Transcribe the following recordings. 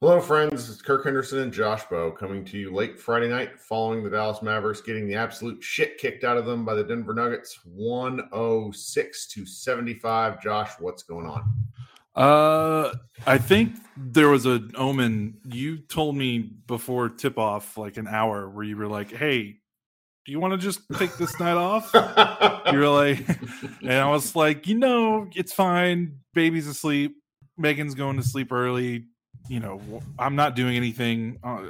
Hello, friends. It's Kirk Henderson and Josh Bowe coming to you late Friday night following the Dallas Mavericks getting the absolute shit kicked out of them by the Denver Nuggets 106 to 75. Josh, what's going on? Uh, I think there was an omen. You told me before tip off, like an hour, where you were like, "Hey, do you want to just take this night off?" you were like, and I was like, "You know, it's fine. Baby's asleep. Megan's going to sleep early you know, I'm not doing anything. Uh,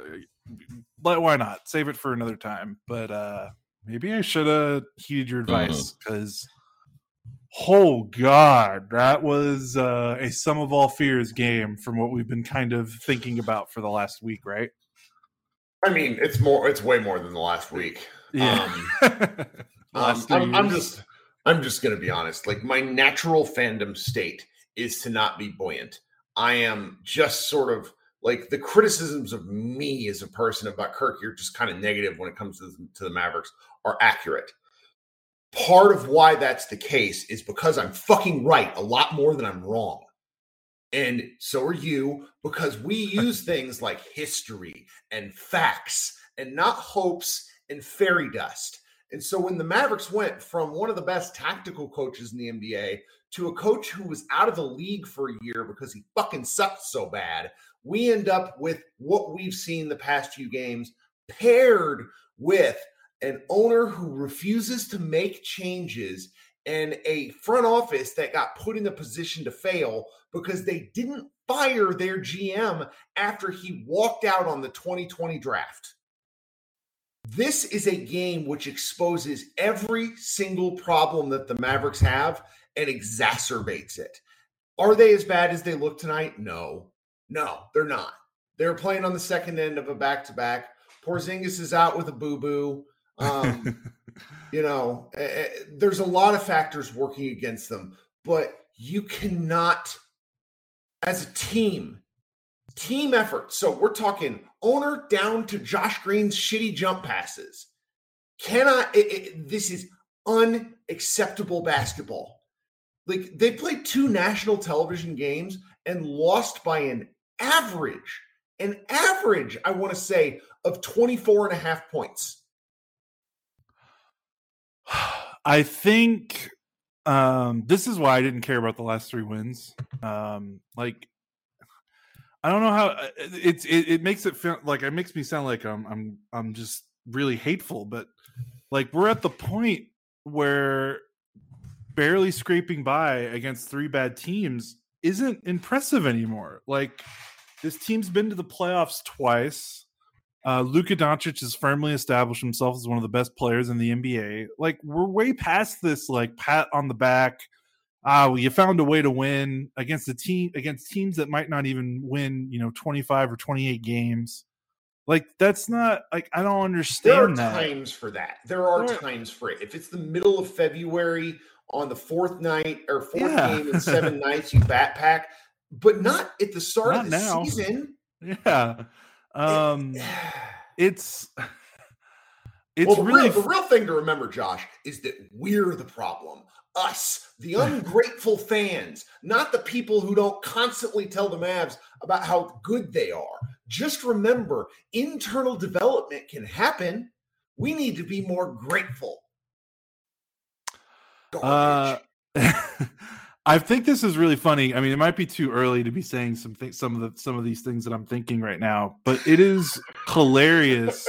why not save it for another time? But uh maybe I should have heeded your advice because. Uh-huh. Oh God, that was uh, a sum of all fears game from what we've been kind of thinking about for the last week, right? I mean, it's more. It's way more than the last week. Yeah. Um, um, I'm, I'm just. I'm just going to be honest. Like my natural fandom state is to not be buoyant. I am just sort of like the criticisms of me as a person about Kirk, you're just kind of negative when it comes to the, to the Mavericks, are accurate. Part of why that's the case is because I'm fucking right a lot more than I'm wrong. And so are you, because we use things like history and facts and not hopes and fairy dust. And so when the Mavericks went from one of the best tactical coaches in the NBA to a coach who was out of the league for a year because he fucking sucked so bad, we end up with what we've seen the past few games paired with an owner who refuses to make changes and a front office that got put in a position to fail because they didn't fire their GM after he walked out on the 2020 draft. This is a game which exposes every single problem that the Mavericks have and exacerbates it. Are they as bad as they look tonight? No, no, they're not. They're playing on the second end of a back to back. Porzingis is out with a boo boo. Um, you know, uh, there's a lot of factors working against them, but you cannot, as a team, team effort. So we're talking owner down to Josh Green's shitty jump passes. Cannot, it, it, this is unacceptable basketball. Like they played two national television games and lost by an average, an average, I want to say, of 24 and a half points. I think um, this is why I didn't care about the last three wins. Um, like I don't know how uh, it's it, it makes it feel like it makes me sound like I'm I'm I'm just really hateful, but like we're at the point where barely scraping by against three bad teams isn't impressive anymore. Like this team's been to the playoffs twice. Uh, Luka Doncic has firmly established himself as one of the best players in the NBA. Like we're way past this like pat on the back ah, well, you found a way to win against a team against teams that might not even win, you know, 25 or 28 games. Like that's not like I don't understand. There are that. times for that. There are there, times for it. If it's the middle of February on the fourth night or fourth yeah. game in seven nights, you backpack, but not at the start not of the now. season. Yeah. Um it, it's it's well, the really real, the real thing to remember, Josh, is that we're the problem us, the ungrateful fans, not the people who don't constantly tell the Mavs about how good they are. Just remember, internal development can happen. We need to be more grateful. Uh, I think this is really funny. I mean, it might be too early to be saying some th- some of the some of these things that I'm thinking right now, but it is hilarious.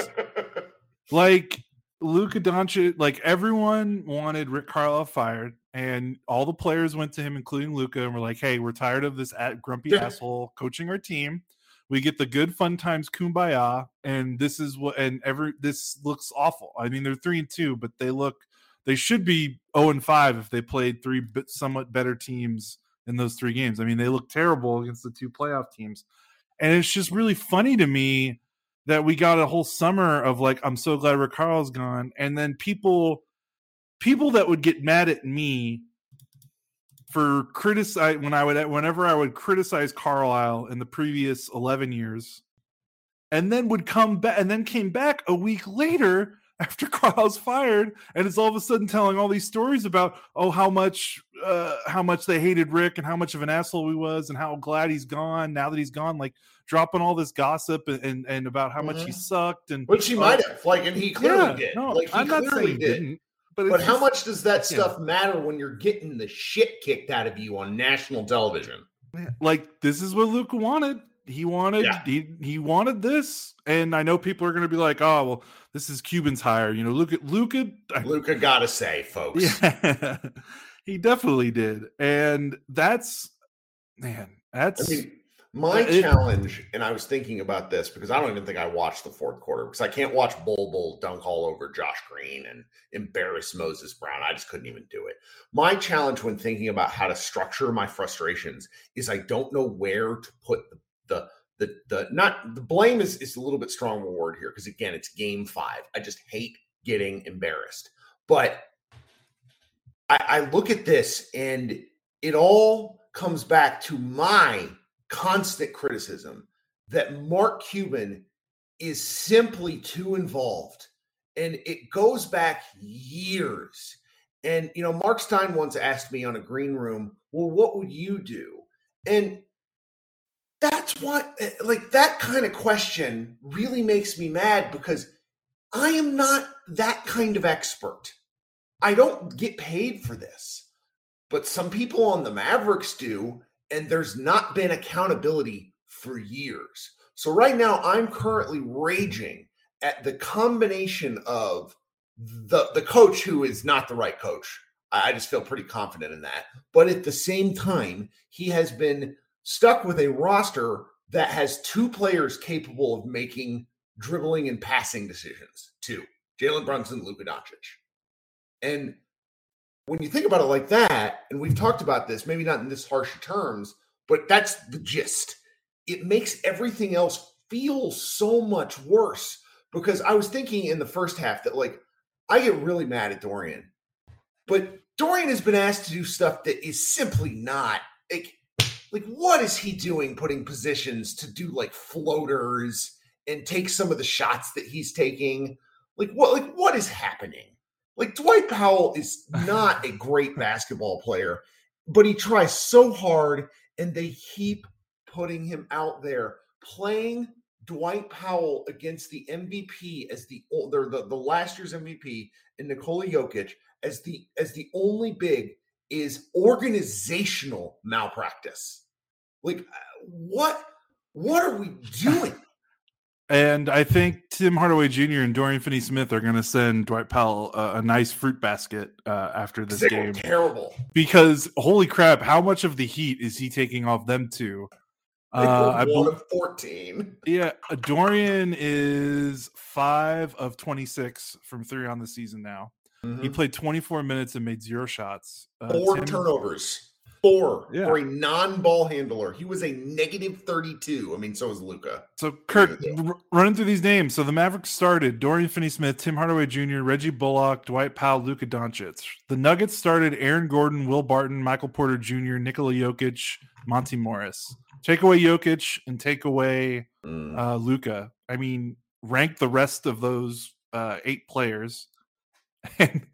like Luka Doncic, like everyone wanted Rick Carlisle fired, and all the players went to him, including Luka, and were like, "Hey, we're tired of this at- grumpy asshole coaching our team. We get the good fun times, kumbaya, and this is what. And every this looks awful. I mean, they're three and two, but they look they should be 0 and 5 if they played three somewhat better teams in those three games. I mean, they look terrible against the two playoff teams, and it's just really funny to me that we got a whole summer of like I'm so glad Rick Carl's gone, and then people people that would get mad at me for criticize when I would whenever I would criticize Carlisle in the previous eleven years, and then would come back and then came back a week later after Carlisle's fired, and is all of a sudden telling all these stories about oh how much uh, how much they hated Rick and how much of an asshole he was and how glad he's gone now that he's gone, like dropping all this gossip and and, and about how much mm-hmm. he sucked and which he uh, might have, like, and he clearly yeah, did. No, like he I'm clearly did not But, but how just, much does that stuff matter when you're getting the shit kicked out of you on national television? Like this is what Luke wanted. He wanted yeah. he he wanted this, and I know people are going to be like, "Oh, well, this is Cuban's hire." You know, look at Luca Luka got to say, folks. Yeah, he definitely did, and that's man. That's I mean, my it, challenge, and I was thinking about this because I don't even think I watched the fourth quarter because I can't watch Bol Bol dunk all over Josh Green and embarrass Moses Brown. I just couldn't even do it. My challenge when thinking about how to structure my frustrations is I don't know where to put the the the the not the blame is is a little bit strong word here because again it's game five. I just hate getting embarrassed, but I, I look at this and it all comes back to my constant criticism that Mark Cuban is simply too involved. And it goes back years. And, you know, Mark Stein once asked me on a green room, well, what would you do? And what like that kind of question really makes me mad because I am not that kind of expert. I don't get paid for this. But some people on the Mavericks do and there's not been accountability for years. So right now I'm currently raging at the combination of the the coach who is not the right coach. I just feel pretty confident in that. But at the same time, he has been stuck with a roster that has two players capable of making dribbling and passing decisions. Two, Jalen Brunson, Luka Doncic. And when you think about it like that, and we've talked about this, maybe not in this harsh terms, but that's the gist. It makes everything else feel so much worse because I was thinking in the first half that like I get really mad at Dorian, but Dorian has been asked to do stuff that is simply not like like what is he doing putting positions to do like floaters and take some of the shots that he's taking? Like what like what is happening? Like dwight powell is not a great basketball player but he tries so hard and they keep putting him out there. Playing Dwight Powell against the MVP as the the, the last year's MVP and Nikola Jokic as the as the only big is organizational malpractice. Like uh, what what are we doing? And I think Tim Hardaway Jr. and Dorian Finney-Smith are going to send Dwight Powell a, a nice fruit basket uh, after this they game. Terrible, because holy crap, how much of the heat is he taking off them two? Uh, I believe fourteen. Yeah, Dorian is five of twenty-six from three on the season now. Mm-hmm. He played 24 minutes and made zero shots. Uh, Four Tim, turnovers. Four yeah. for a non-ball handler. He was a negative 32. I mean, so was Luka. So Kirk, r- running through these names. So the Mavericks started Dorian Finney-Smith, Tim Hardaway Jr., Reggie Bullock, Dwight Powell, Luka Doncic. The Nuggets started Aaron Gordon, Will Barton, Michael Porter Jr., Nikola Jokic, Monte Morris. Take away Jokic and take away mm. uh, Luka. I mean, rank the rest of those uh, eight players and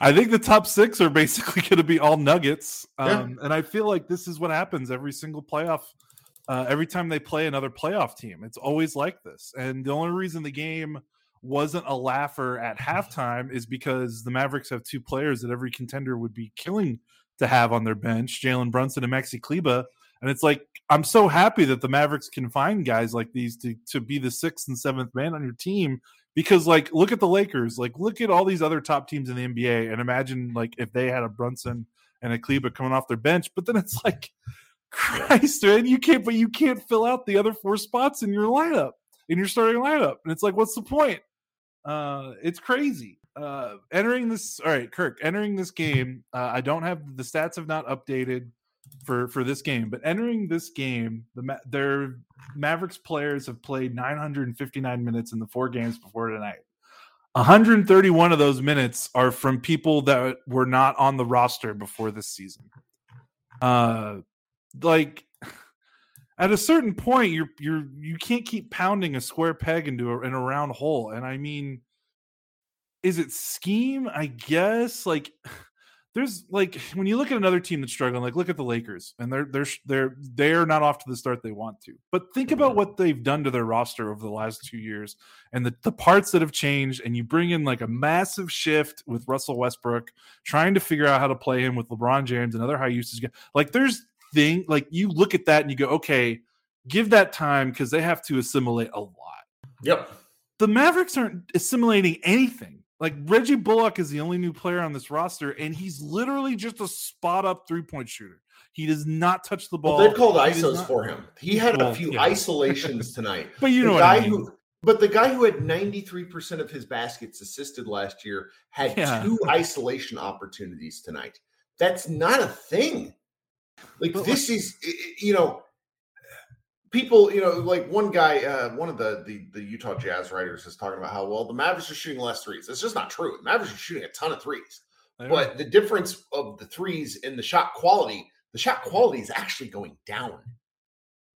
I think the top six are basically going to be all Nuggets. Um, yeah. And I feel like this is what happens every single playoff. Uh, every time they play another playoff team, it's always like this. And the only reason the game wasn't a laugher at halftime is because the Mavericks have two players that every contender would be killing to have on their bench, Jalen Brunson and Maxi Kleber. And it's like I'm so happy that the Mavericks can find guys like these to to be the sixth and seventh man on your team because like look at the Lakers, like look at all these other top teams in the NBA, and imagine like if they had a Brunson and a Kleber coming off their bench, but then it's like, Christ, man, you can't, but you can't fill out the other four spots in your lineup, in your starting lineup, and it's like, what's the point? Uh, it's crazy. Uh, entering this, all right, Kirk, entering this game, uh, I don't have the stats have not updated for for this game. But entering this game, the their Mavericks players have played 959 minutes in the four games before tonight. 131 of those minutes are from people that were not on the roster before this season. Uh, like at a certain point, you're you're you can't keep pounding a square peg into a, in a round hole. And I mean, is it scheme? I guess like there's like when you look at another team that's struggling, like look at the Lakers, and they're they're they're they're not off to the start they want to. But think about mm-hmm. what they've done to their roster over the last two years, and the the parts that have changed. And you bring in like a massive shift with Russell Westbrook, trying to figure out how to play him with LeBron James and other high usage. Like there's thing like you look at that and you go, okay, give that time because they have to assimilate a lot. Yep. The Mavericks aren't assimilating anything. Like Reggie Bullock is the only new player on this roster, and he's literally just a spot up three point shooter. He does not touch the ball. Well, they've called he ISOs not... for him. He had well, a few yeah. isolations tonight. but you the know, guy I mean. who, but the guy who had ninety three percent of his baskets assisted last year had yeah. two isolation opportunities tonight. That's not a thing. Like but this like, is, you know, people, you know, like one guy, uh, one of the, the the Utah Jazz writers is talking about how well the Mavericks are shooting less threes. It's just not true. The Mavericks are shooting a ton of threes, but the difference of the threes in the shot quality, the shot quality is actually going down.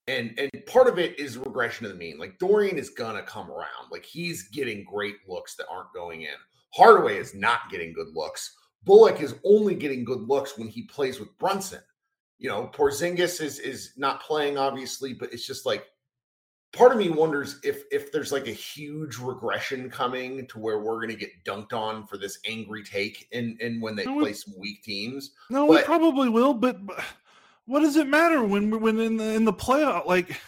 And and part of it is regression to the mean. Like Dorian is gonna come around. Like he's getting great looks that aren't going in. Hardaway is not getting good looks. Bullock is only getting good looks when he plays with Brunson you know, Porzingis is is not playing obviously, but it's just like part of me wonders if if there's like a huge regression coming to where we're going to get dunked on for this angry take and and when they no, play some weak teams. No, but, we probably will, but what does it matter when when in the in the playoff like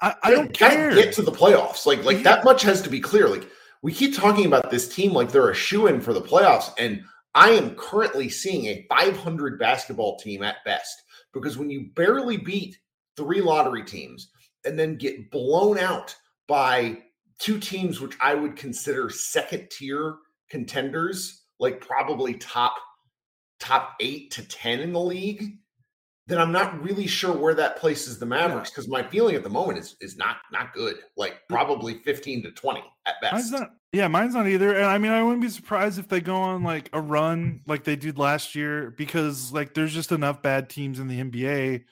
I, I don't care. Get to the playoffs. Like like yeah. that much has to be clear. Like we keep talking about this team like they're a shoe in for the playoffs and I am currently seeing a 500 basketball team at best because when you barely beat three lottery teams and then get blown out by two teams which I would consider second tier contenders, like probably top top 8 to 10 in the league, then I'm not really sure where that places the Mavericks because my feeling at the moment is is not not good. Like probably 15 to 20 at best. Mine's not, yeah, mine's not either. And I mean, I wouldn't be surprised if they go on like a run like they did last year because like there's just enough bad teams in the NBA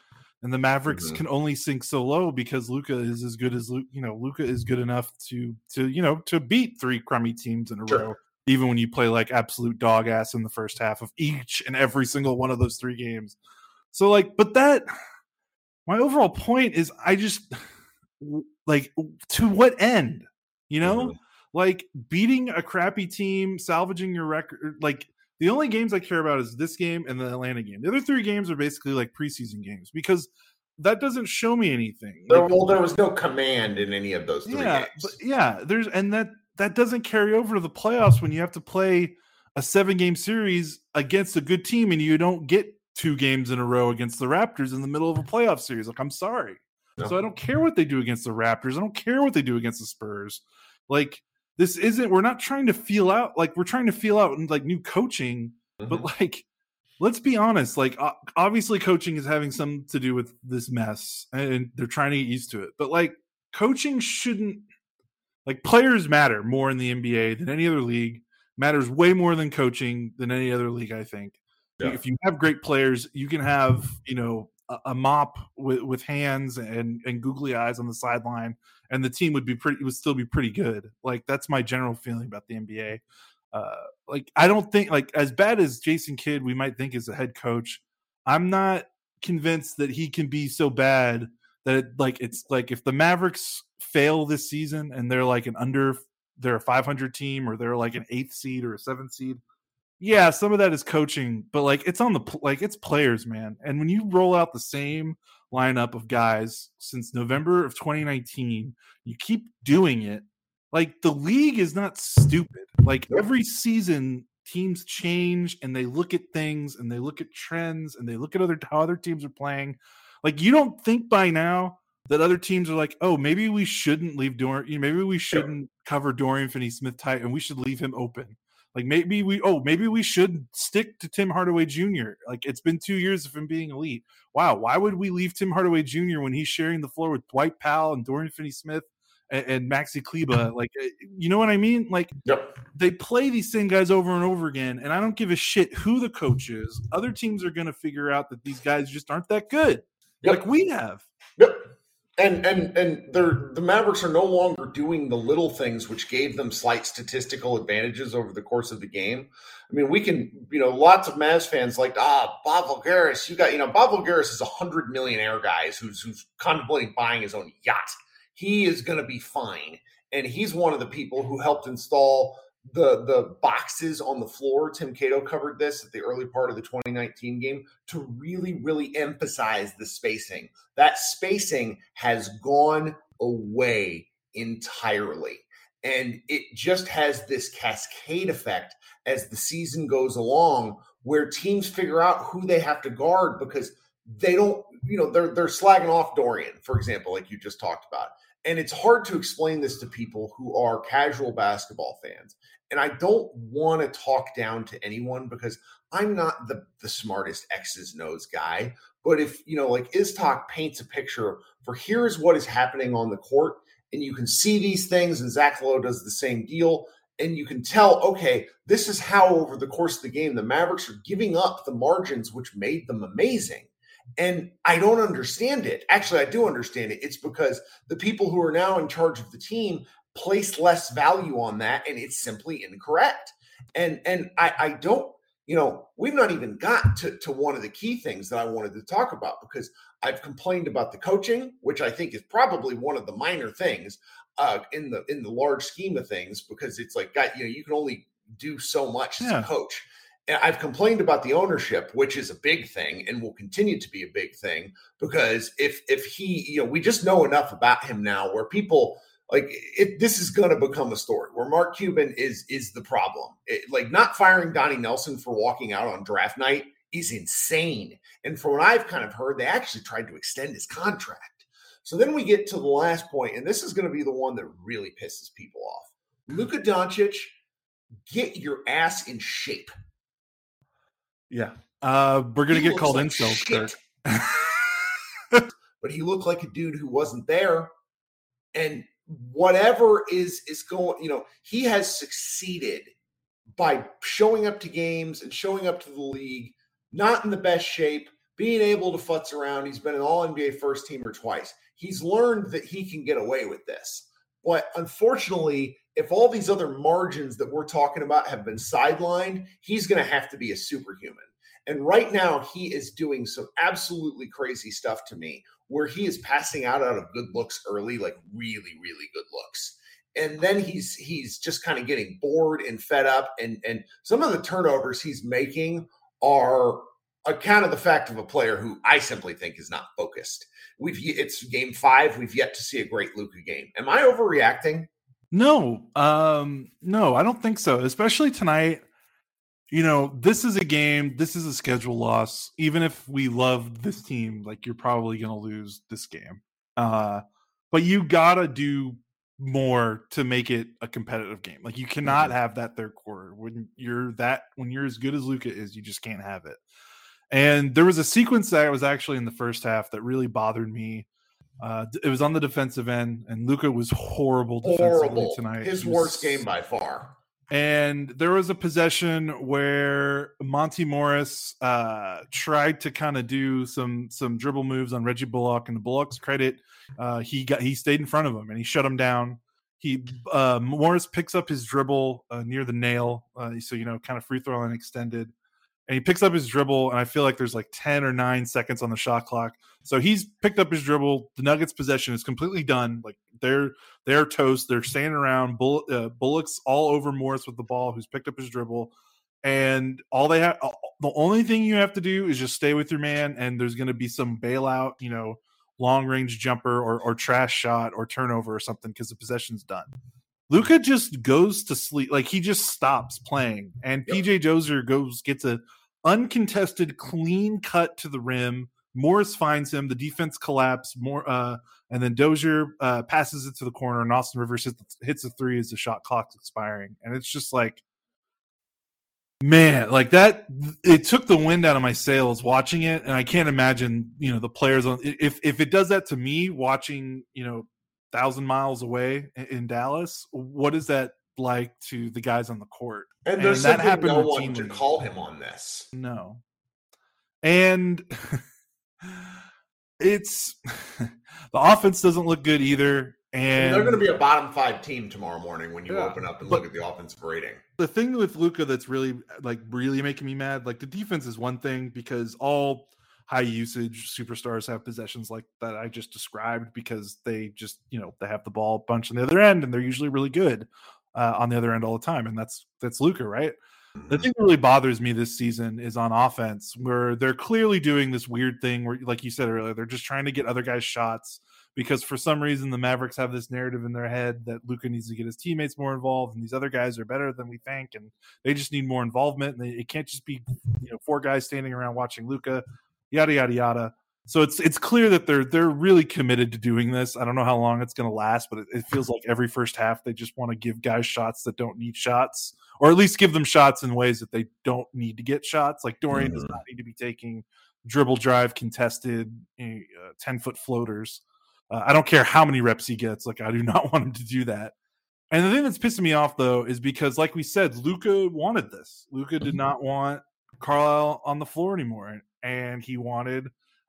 and the Mavericks mm-hmm. can only sink so low because Luka is as good as you know, Luka is good enough to to you know to beat three crummy teams in a sure. row even when you play like absolute dog ass in the first half of each and every single one of those three games. So like, but that my overall point is I just like to what end? You know? Mm-hmm. Like beating a crappy team, salvaging your record like the only games I care about is this game and the Atlanta game. The other three games are basically like preseason games because that doesn't show me anything. There, like, well, there was no command in any of those three yeah, games. But yeah, there's and that that doesn't carry over to the playoffs when you have to play a seven game series against a good team and you don't get two games in a row against the Raptors in the middle of a playoff series. Like, I'm sorry. No. So I don't care what they do against the Raptors. I don't care what they do against the Spurs. Like, this isn't, we're not trying to feel out, like, we're trying to feel out like new coaching, mm-hmm. but like, let's be honest. Like, obviously, coaching is having some to do with this mess and they're trying to get used to it. But like, coaching shouldn't, like, players matter more in the NBA than any other league, matters way more than coaching than any other league, I think. Yeah. If you have great players, you can have you know a, a, mop with, with hands and and googly eyes on the sideline, and the team would be pretty would still be pretty good. Like that's my general feeling about the NBA. Uh, like I don't think like as bad as Jason Kidd we might think is a head coach. I'm not convinced that he can be so bad that it, like it's like if the Mavericks fail this season and they're like an under they're a 500 team or they're like an eighth seed or a seventh seed yeah, some of that is coaching, but like it's on the like it's players, man. And when you roll out the same lineup of guys since November of 2019, you keep doing it. Like the league is not stupid. Like every season teams change and they look at things and they look at trends and they look at other how other teams are playing. Like you don't think by now that other teams are like, oh, maybe we shouldn't leave Dorian, maybe we shouldn't cover Dorian Finney Smith tight and we should leave him open. Like maybe we oh maybe we should stick to Tim Hardaway Jr. Like it's been two years of him being elite. Wow, why would we leave Tim Hardaway Jr. when he's sharing the floor with Dwight Powell and Dorian Finney-Smith and, and Maxi Kleber? Like eh, you know what I mean? Like yep. they play these same guys over and over again, and I don't give a shit who the coach is. Other teams are going to figure out that these guys just aren't that good, yep. like we have. Yep. And and and they're the Mavericks are no longer doing the little things which gave them slight statistical advantages over the course of the game. I mean, we can, you know, lots of Mavs fans like, ah, Bob Voulgaris, you got, you know, Bob Voulgaris is a hundred millionaire guys who's who's contemplating buying his own yacht. He is going to be fine, and he's one of the people who helped install the the boxes on the floor. Tim Cato covered this at the early part of the 2019 game to really, really emphasize the spacing. That spacing has gone away entirely. And it just has this cascade effect as the season goes along where teams figure out who they have to guard because they don't, you know, they're they're slagging off Dorian, for example, like you just talked about. And it's hard to explain this to people who are casual basketball fans. And I don't want to talk down to anyone because I'm not the, the smartest X's and O's guy. But if, you know, like Iztok paints a picture for here's what is happening on the court, and you can see these things, and Zach Lowe does the same deal. And you can tell, okay, this is how over the course of the game, the Mavericks are giving up the margins which made them amazing. And I don't understand it. Actually, I do understand it. It's because the people who are now in charge of the team place less value on that, and it's simply incorrect. And and I, I don't, you know, we've not even got to, to one of the key things that I wanted to talk about because I've complained about the coaching, which I think is probably one of the minor things uh, in the in the large scheme of things, because it's like, God, you know, you can only do so much as a coach. And I've complained about the ownership, which is a big thing and will continue to be a big thing because if if he, you know, we just know enough about him now where people like it, this is going to become a story where Mark Cuban is is the problem. It, like not firing Donnie Nelson for walking out on draft night is insane. And from what I've kind of heard, they actually tried to extend his contract. So then we get to the last point, and this is going to be the one that really pisses people off. Luka Doncic, get your ass in shape. Yeah. Uh, we're gonna get called like in but he looked like a dude who wasn't there. And whatever is is going, you know, he has succeeded by showing up to games and showing up to the league, not in the best shape, being able to futz around. He's been an all NBA first teamer twice. He's learned that he can get away with this. But unfortunately, if all these other margins that we're talking about have been sidelined, he's going to have to be a superhuman. And right now, he is doing some absolutely crazy stuff to me where he is passing out out of good looks early, like really, really good looks. And then he's he's just kind of getting bored and fed up. And and some of the turnovers he's making are account of the fact of a player who I simply think is not focused. We've it's game five. We've yet to see a great Luka game. Am I overreacting? No, um, no, I don't think so. Especially tonight. You know, this is a game. This is a schedule loss. Even if we love this team, like you're probably going to lose this game. Uh, but you gotta do more to make it a competitive game. Like you cannot have that third quarter when you're that when you're as good as Luka is. You just can't have it. And there was a sequence that was actually in the first half that really bothered me uh, it was on the defensive end, and Luka was horrible defensively horrible. tonight. His worst game by far. And there was a possession where Monte Morris uh, tried to kind of do some some dribble moves on Reggie Bullock, and the Bullock's credit, uh, he got he stayed in front of him and he shut him down. He uh, Morris picks up his dribble uh, near the nail, uh, so you know, kind of free throw and extended and he picks up his dribble, and I feel like there's like 10 or 9 seconds on the shot clock. So he's picked up his dribble. The Nuggets' possession is completely done. Like they're they're toast. They're standing around. Bull, uh, Bullock's all over Morris with the ball, who's picked up his dribble. And all they have, the only thing you have to do is just stay with your man, and there's going to be some bailout, you know, long range jumper or, or trash shot or turnover or something because the possession's done. Luka just goes to sleep. Like he just stops playing. And yep. PJ Dozier goes, gets a uncontested, clean cut to the rim. Morris finds him. The defense collapse. More, uh, and then Dozier uh, passes it to the corner, and Austin Rivers hits, hits a three as the shot clock's expiring. And it's just like, man, like that. It took the wind out of my sails watching it, and I can't imagine, you know, the players on. If if it does that to me watching, you know, thousand miles away in Dallas. What is that like to the guys on the court? And there's and that happened no one to call him on this. No, and it's the offense doesn't look good either. And they're going to be a bottom five team tomorrow morning when you yeah, open up and look at the offensive rating. The thing with Luka that's really like really making me mad, like the defense is one thing because all high usage superstars have possessions like that I just described because they just you know they have the ball a bunch on the other end and they're usually really good uh, on the other end all the time and that's that's Luka, right. The mm-hmm. thing that really bothers me this season is on offense, where they're clearly doing this weird thing where, like you said earlier, they're just trying to get other guys shots because for some reason the Mavericks have this narrative in their head that Luka needs to get his teammates more involved, and these other guys are better than we think, and they just need more involvement. And they, it can't just be you know four guys standing around watching Luka yada yada yada. So it's it's clear that they're they're really committed to doing this. I don't know how long it's going to last, but it, it, feels like every first half they just want to give guys shots that don't need shots, or at least give them shots in ways that they don't need to get shots. Like Dorian mm-hmm. does not need to be taking dribble drive contested eh, uh, ten foot floaters. Uh, I don't care how many reps he gets. Like I do not want him to do that. And the thing that's pissing me off though is because, like we said, Luka wanted this. Luka did mm-hmm. not want Carlisle on the floor anymore, and he wanted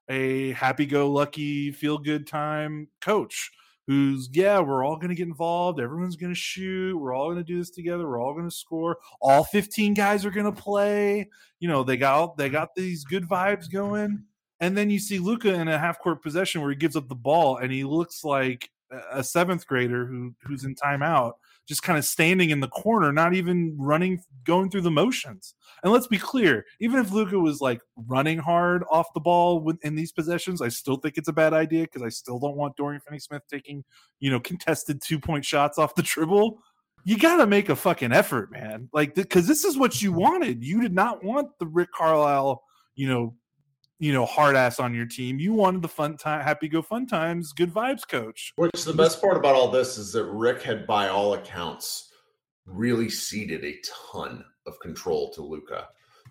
a happy-go-lucky, feel-good time coach who's yeah, we're all going to get involved. Everyone's going to shoot. We're all going to do this together. We're all going to score. All 15 guys are going to play. You know, they got they got these good vibes going. And then you see Luka in a half-court possession where he gives up the ball and he looks like a seventh grader who who's in timeout just kind of standing in the corner, not even running, going through the motions. And let's be clear, even if Luka was like running hard off the ball in these possessions, I still think it's a bad idea because I still don't want Dorian Finney-Smith taking, you know, contested two point shots off the dribble. You got to make a fucking effort, man. Like, because this is what you wanted. You did not want the Rick Carlisle, you know, you know, hard ass on your team. You wanted the fun time, happy go fun times, good vibes coach. Which the best part about all this is that Rick had, by all accounts, really ceded a ton of control to Luka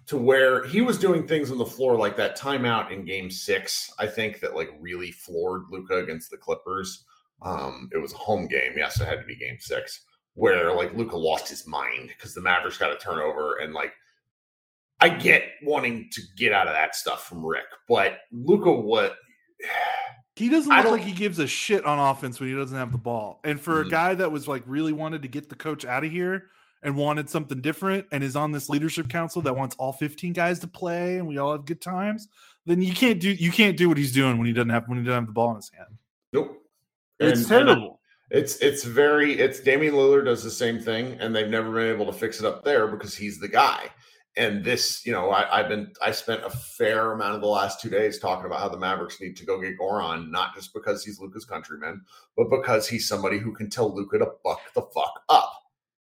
to where he was doing things on the floor like that timeout in game six, I think that like really floored Luka against the Clippers. Um, it was a home game. Yes, it had to be game six, where like Luka lost his mind because the Mavericks got a turnover and like I get wanting to get out of that stuff from Rick, but Luka, what he doesn't look like he gives a shit on offense when he doesn't have the ball. And for mm-hmm. a guy that was like really wanted to get the coach out of here and wanted something different and is on this leadership council that wants all 15 guys to play and we all have good times, then you can't do you can't do what he's doing when he doesn't have when he doesn't have the ball in his hand. Nope. It's and, terrible. And it's it's very it's Damian Lillard does the same thing and they've never been able to fix it up there because he's the guy and this, you know, I, have been I spent a fair amount of the last two days talking about how the Mavericks need to go get Goran, not just because he's Luka's countryman, but because he's somebody who can tell Luka to buck the fuck up.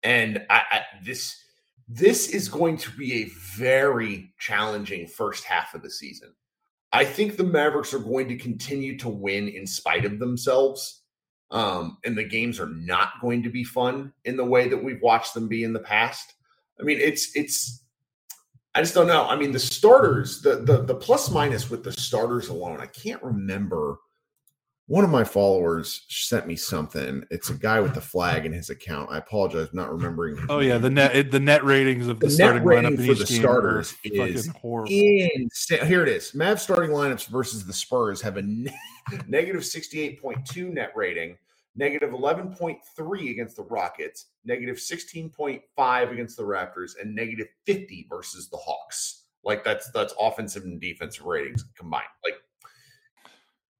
And I, I, this this is going to be a very challenging first half of the season. I think the Mavericks are going to continue to win in spite of themselves. Um, and the games are not going to be fun in the way that we've watched them be in the past. I mean, it's it's I just don't know. I mean, the starters, the the the plus minus with the starters alone, I can't remember. One of my followers sent me something. It's a guy with the flag in his account. I apologize, I'm not remembering. Oh yeah, the net the net ratings of the, the starting lineup for the starters is horrible. Insane. Here it is. Mav starting lineups versus the Spurs have a ne- negative sixty eight point two net rating negative 11.3 against the Rockets, negative 16.5 against the Raptors, and negative 50 versus the Hawks. Like that's that's offensive and defensive ratings combined. Like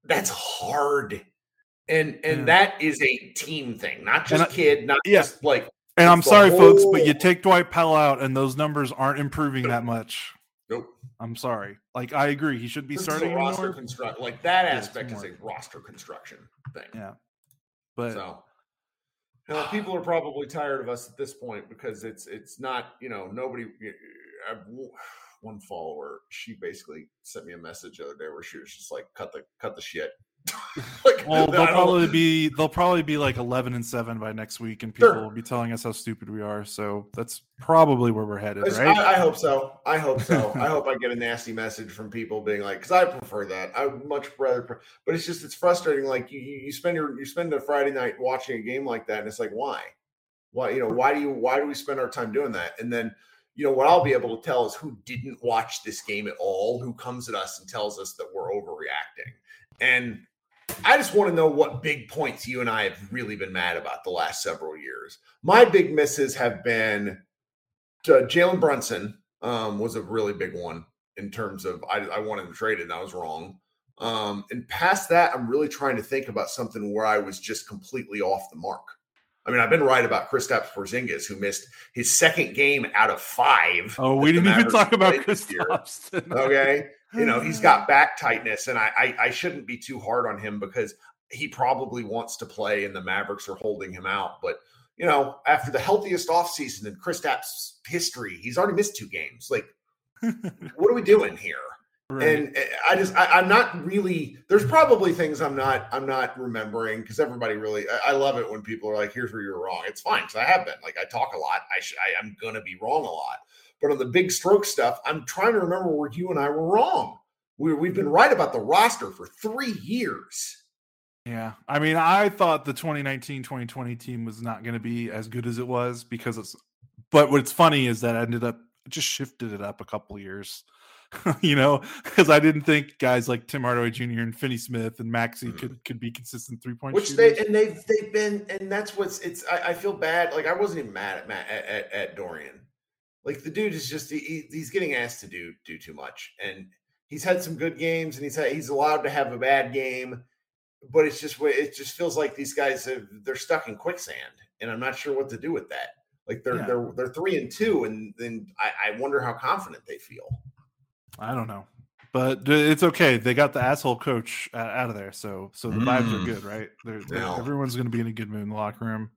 that's hard. And and yeah. that is a team thing, not just I, kid, not yeah. just like and I'm sorry, whole... folks, but you take Dwight Powell out, and those numbers aren't improving that much. Nope. I'm sorry. Like I agree, he should be this starting roster construct. Like that aspect is a roster construction thing. Yeah. But so you know, people are probably tired of us at this point because it's it's not you know nobody. I've, one follower, she basically sent me a message the other day where she was just like, "Cut the cut the shit." like, well, they'll probably be they'll probably be like eleven and seven by next week, and people sure. will be telling us how stupid we are. So that's probably where we're headed, right? I, I hope so. I hope so. I hope I get a nasty message from people being like, because I prefer that. I would much rather, but it's just it's frustrating. Like you, you spend your you spend a Friday night watching a game like that, and it's like, why? Why you know why do you why do we spend our time doing that? And then you know what I'll be able to tell is who didn't watch this game at all, who comes at us and tells us that we're overreacting And I just want to know what big points you and I have really been mad about the last several years. My big misses have been uh, Jalen Brunson um, was a really big one in terms of I, I wanted to trade it and I was wrong. Um, and past that, I'm really trying to think about something where I was just completely off the mark. I mean, I've been right about Kristaps Porzingis, who missed his second game out of five. Oh, we didn't even talk about Kristaps. Okay, you know he's got back tightness, and I, I I shouldn't be too hard on him because he probably wants to play, and the Mavericks are holding him out. But you know, after the healthiest offseason in Kristaps history, he's already missed two games. Like, what are we doing here? Right. And eh, I just I, am not really there's probably things I'm not I'm not remembering because everybody really I, I, love it when people are like here's where you're wrong. It's fine because I have been like I talk a lot. I, sh- I I'm gonna be wrong a lot. But on the big stroke stuff, I'm trying to remember where you and I were wrong. We we've been right about the roster for three years. Yeah. I mean, I thought the 2019 2020 team was not going to be as good as it was because it's, but what's funny is that I ended up just shifted it up a couple years. you know, because I didn't think guys like Tim Hardaway Jr. and Finney Smith and Maxi mm-hmm. could could be consistent three point. Which shooters. they and they've they've been, and that's what's it's. I, I feel bad. Like I wasn't even mad at Matt at, at, at Dorian. Like the dude is just he, he's getting asked to do do too much, and he's had some good games, and he's had, he's allowed to have a bad game, but it's just it just feels like these guys have, they're stuck in quicksand, and I'm not sure what to do with that. Like they're yeah. they're they're three and two, and then I, I wonder how confident they feel. I don't know, but it's okay. They got the asshole coach out of there, so so the mm. vibes are mm. good, right? They're, they're, everyone's going to be in a good mood in the locker room.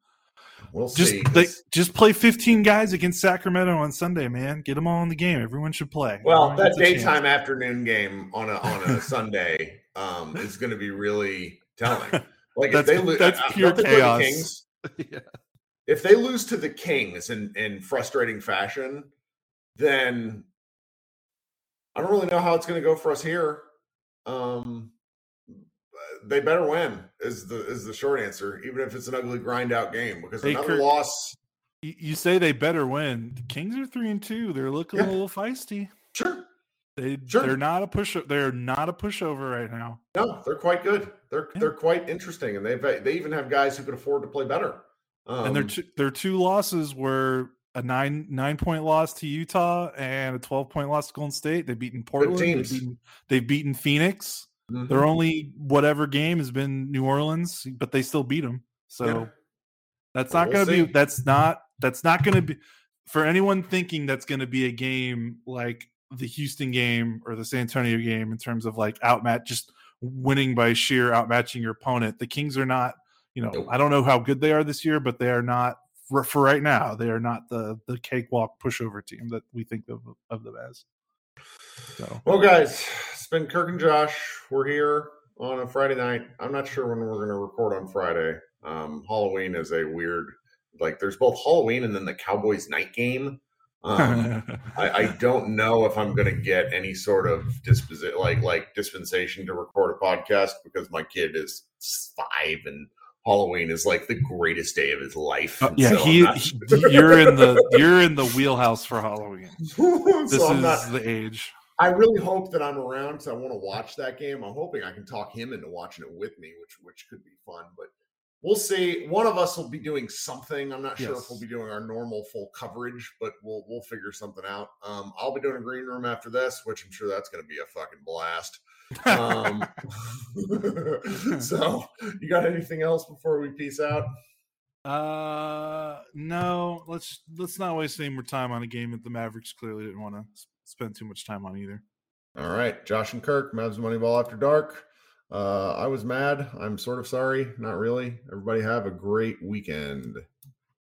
We'll just see. They, just play 15 guys against Sacramento on Sunday, man. Get them all in the game. Everyone should play. Well, Everyone that daytime afternoon game on a on a Sunday um, is going to be really telling. Like that's, if they lose, that's pure chaos. The Kings, yeah. If they lose to the Kings in in frustrating fashion, then I don't really know how it's going to go for us here. Um, they better win is the is the short answer, even if it's an ugly grind out game. Because hey, another Kurt, loss. You say they better win. The Kings are three and two. They're looking yeah. a little feisty. Sure. They sure. they're not a push. They're not a pushover right now. No, they're quite good. They're yeah. they're quite interesting, and they've they even have guys who could afford to play better. Um, and their two, their two losses were a nine nine point loss to Utah and a twelve point loss to Golden State. They've beaten Portland. They've beaten, they've beaten Phoenix. Mm-hmm. Their only whatever game has been New Orleans, but they still beat them. So yeah. that's not we'll going to be. That's not. That's not going to be for anyone thinking that's going to be a game like the Houston game or the San Antonio game in terms of like outmatch, just winning by sheer outmatching your opponent. The Kings are not. You know, nope. I don't know how good they are this year, but they are not for, for right now, they are not the the cakewalk pushover team that we think of of them as. So. Well, guys, it's been Kirk and Josh. We're here on a Friday night. I'm not sure when we're going to record on Friday. Um, Halloween is a weird, like, there's both Halloween and then the Cowboys night game. Um, I, I, don't know if I'm going to get any sort of disposi- like like dispensation to record a podcast because my kid is five and Halloween is like the greatest day of his life. Uh, yeah, so he, not... he, you're in the you're in the wheelhouse for Halloween. this so is not, the age. I really hope that I'm around because I want to watch that game. I'm hoping I can talk him into watching it with me, which which could be fun. But we'll see. One of us will be doing something. I'm not sure yes. if we'll be doing our normal full coverage, but we'll we'll figure something out. Um, I'll be doing a green room after this, which I'm sure that's going to be a fucking blast. Um, so, you got anything else before we peace out? Uh, no. Let's let's not waste any more time on a game that the Mavericks clearly didn't want to spend too much time on either. All right, Josh and Kirk, Mavs Moneyball After Dark. Uh, I was mad. I'm sort of sorry. Not really. Everybody have a great weekend.